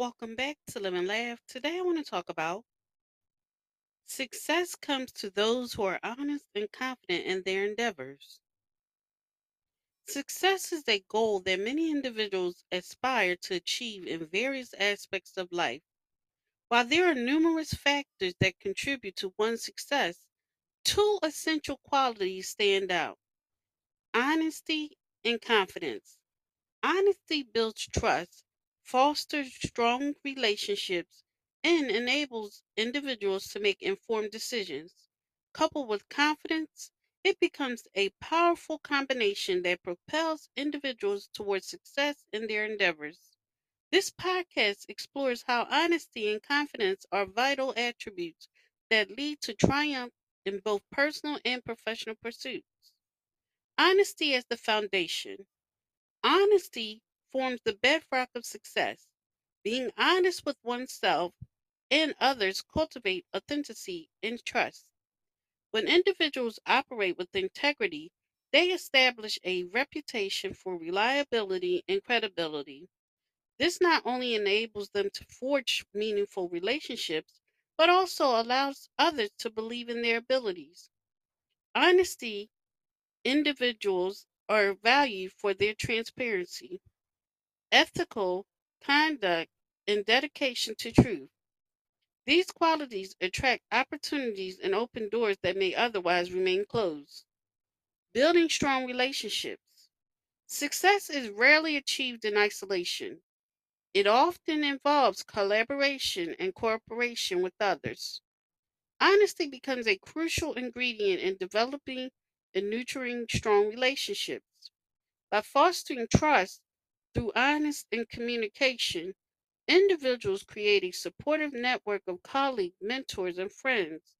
Welcome back to Live and Laugh. Today I want to talk about success comes to those who are honest and confident in their endeavors. Success is a goal that many individuals aspire to achieve in various aspects of life. While there are numerous factors that contribute to one's success, two essential qualities stand out honesty and confidence. Honesty builds trust fosters strong relationships, and enables individuals to make informed decisions. Coupled with confidence, it becomes a powerful combination that propels individuals towards success in their endeavors. This podcast explores how honesty and confidence are vital attributes that lead to triumph in both personal and professional pursuits. Honesty as the foundation. Honesty forms the bedrock of success. Being honest with oneself and others cultivate authenticity and trust. When individuals operate with integrity, they establish a reputation for reliability and credibility. This not only enables them to forge meaningful relationships, but also allows others to believe in their abilities. Honesty individuals are valued for their transparency ethical conduct, and dedication to truth. These qualities attract opportunities and open doors that may otherwise remain closed. Building strong relationships. Success is rarely achieved in isolation. It often involves collaboration and cooperation with others. Honesty becomes a crucial ingredient in developing and nurturing strong relationships. By fostering trust, through honest and communication, individuals create a supportive network of colleagues, mentors, and friends.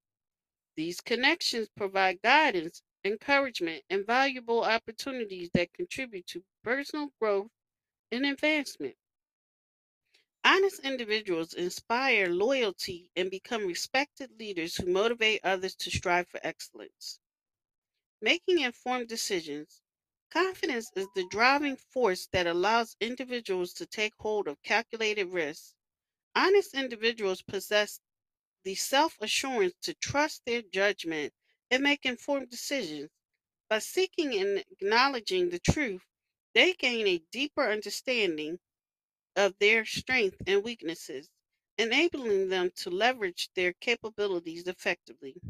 These connections provide guidance, encouragement, and valuable opportunities that contribute to personal growth and advancement. Honest individuals inspire loyalty and become respected leaders who motivate others to strive for excellence. Making informed decisions. Confidence is the driving force that allows individuals to take hold of calculated risks. Honest individuals possess the self assurance to trust their judgment and make informed decisions. By seeking and acknowledging the truth, they gain a deeper understanding of their strengths and weaknesses, enabling them to leverage their capabilities effectively.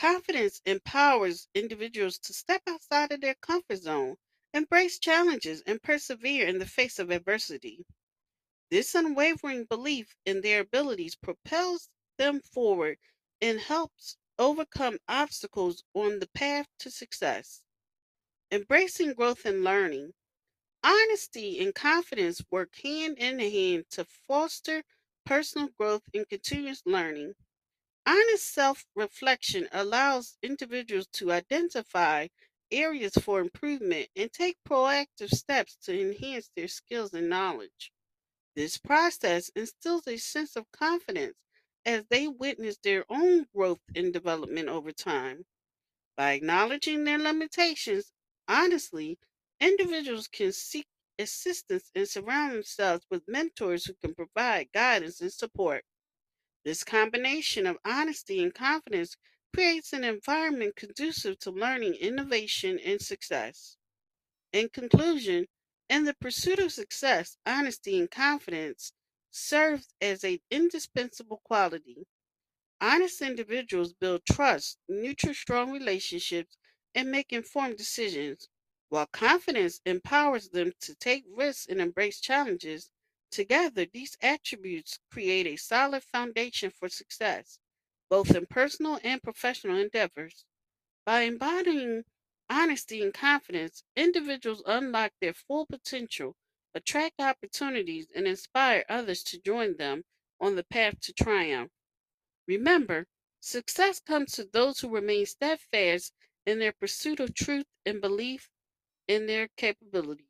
Confidence empowers individuals to step outside of their comfort zone, embrace challenges, and persevere in the face of adversity. This unwavering belief in their abilities propels them forward and helps overcome obstacles on the path to success. Embracing growth and learning. Honesty and confidence work hand in hand to foster personal growth and continuous learning. Honest self reflection allows individuals to identify areas for improvement and take proactive steps to enhance their skills and knowledge. This process instills a sense of confidence as they witness their own growth and development over time. By acknowledging their limitations honestly, individuals can seek assistance and surround themselves with mentors who can provide guidance and support. This combination of honesty and confidence creates an environment conducive to learning, innovation, and success. In conclusion, in the pursuit of success, honesty and confidence serve as an indispensable quality. Honest individuals build trust, nurture strong relationships, and make informed decisions, while confidence empowers them to take risks and embrace challenges. Together, these attributes create a solid foundation for success, both in personal and professional endeavors. By embodying honesty and confidence, individuals unlock their full potential, attract opportunities, and inspire others to join them on the path to triumph. Remember, success comes to those who remain steadfast in their pursuit of truth and belief in their capabilities.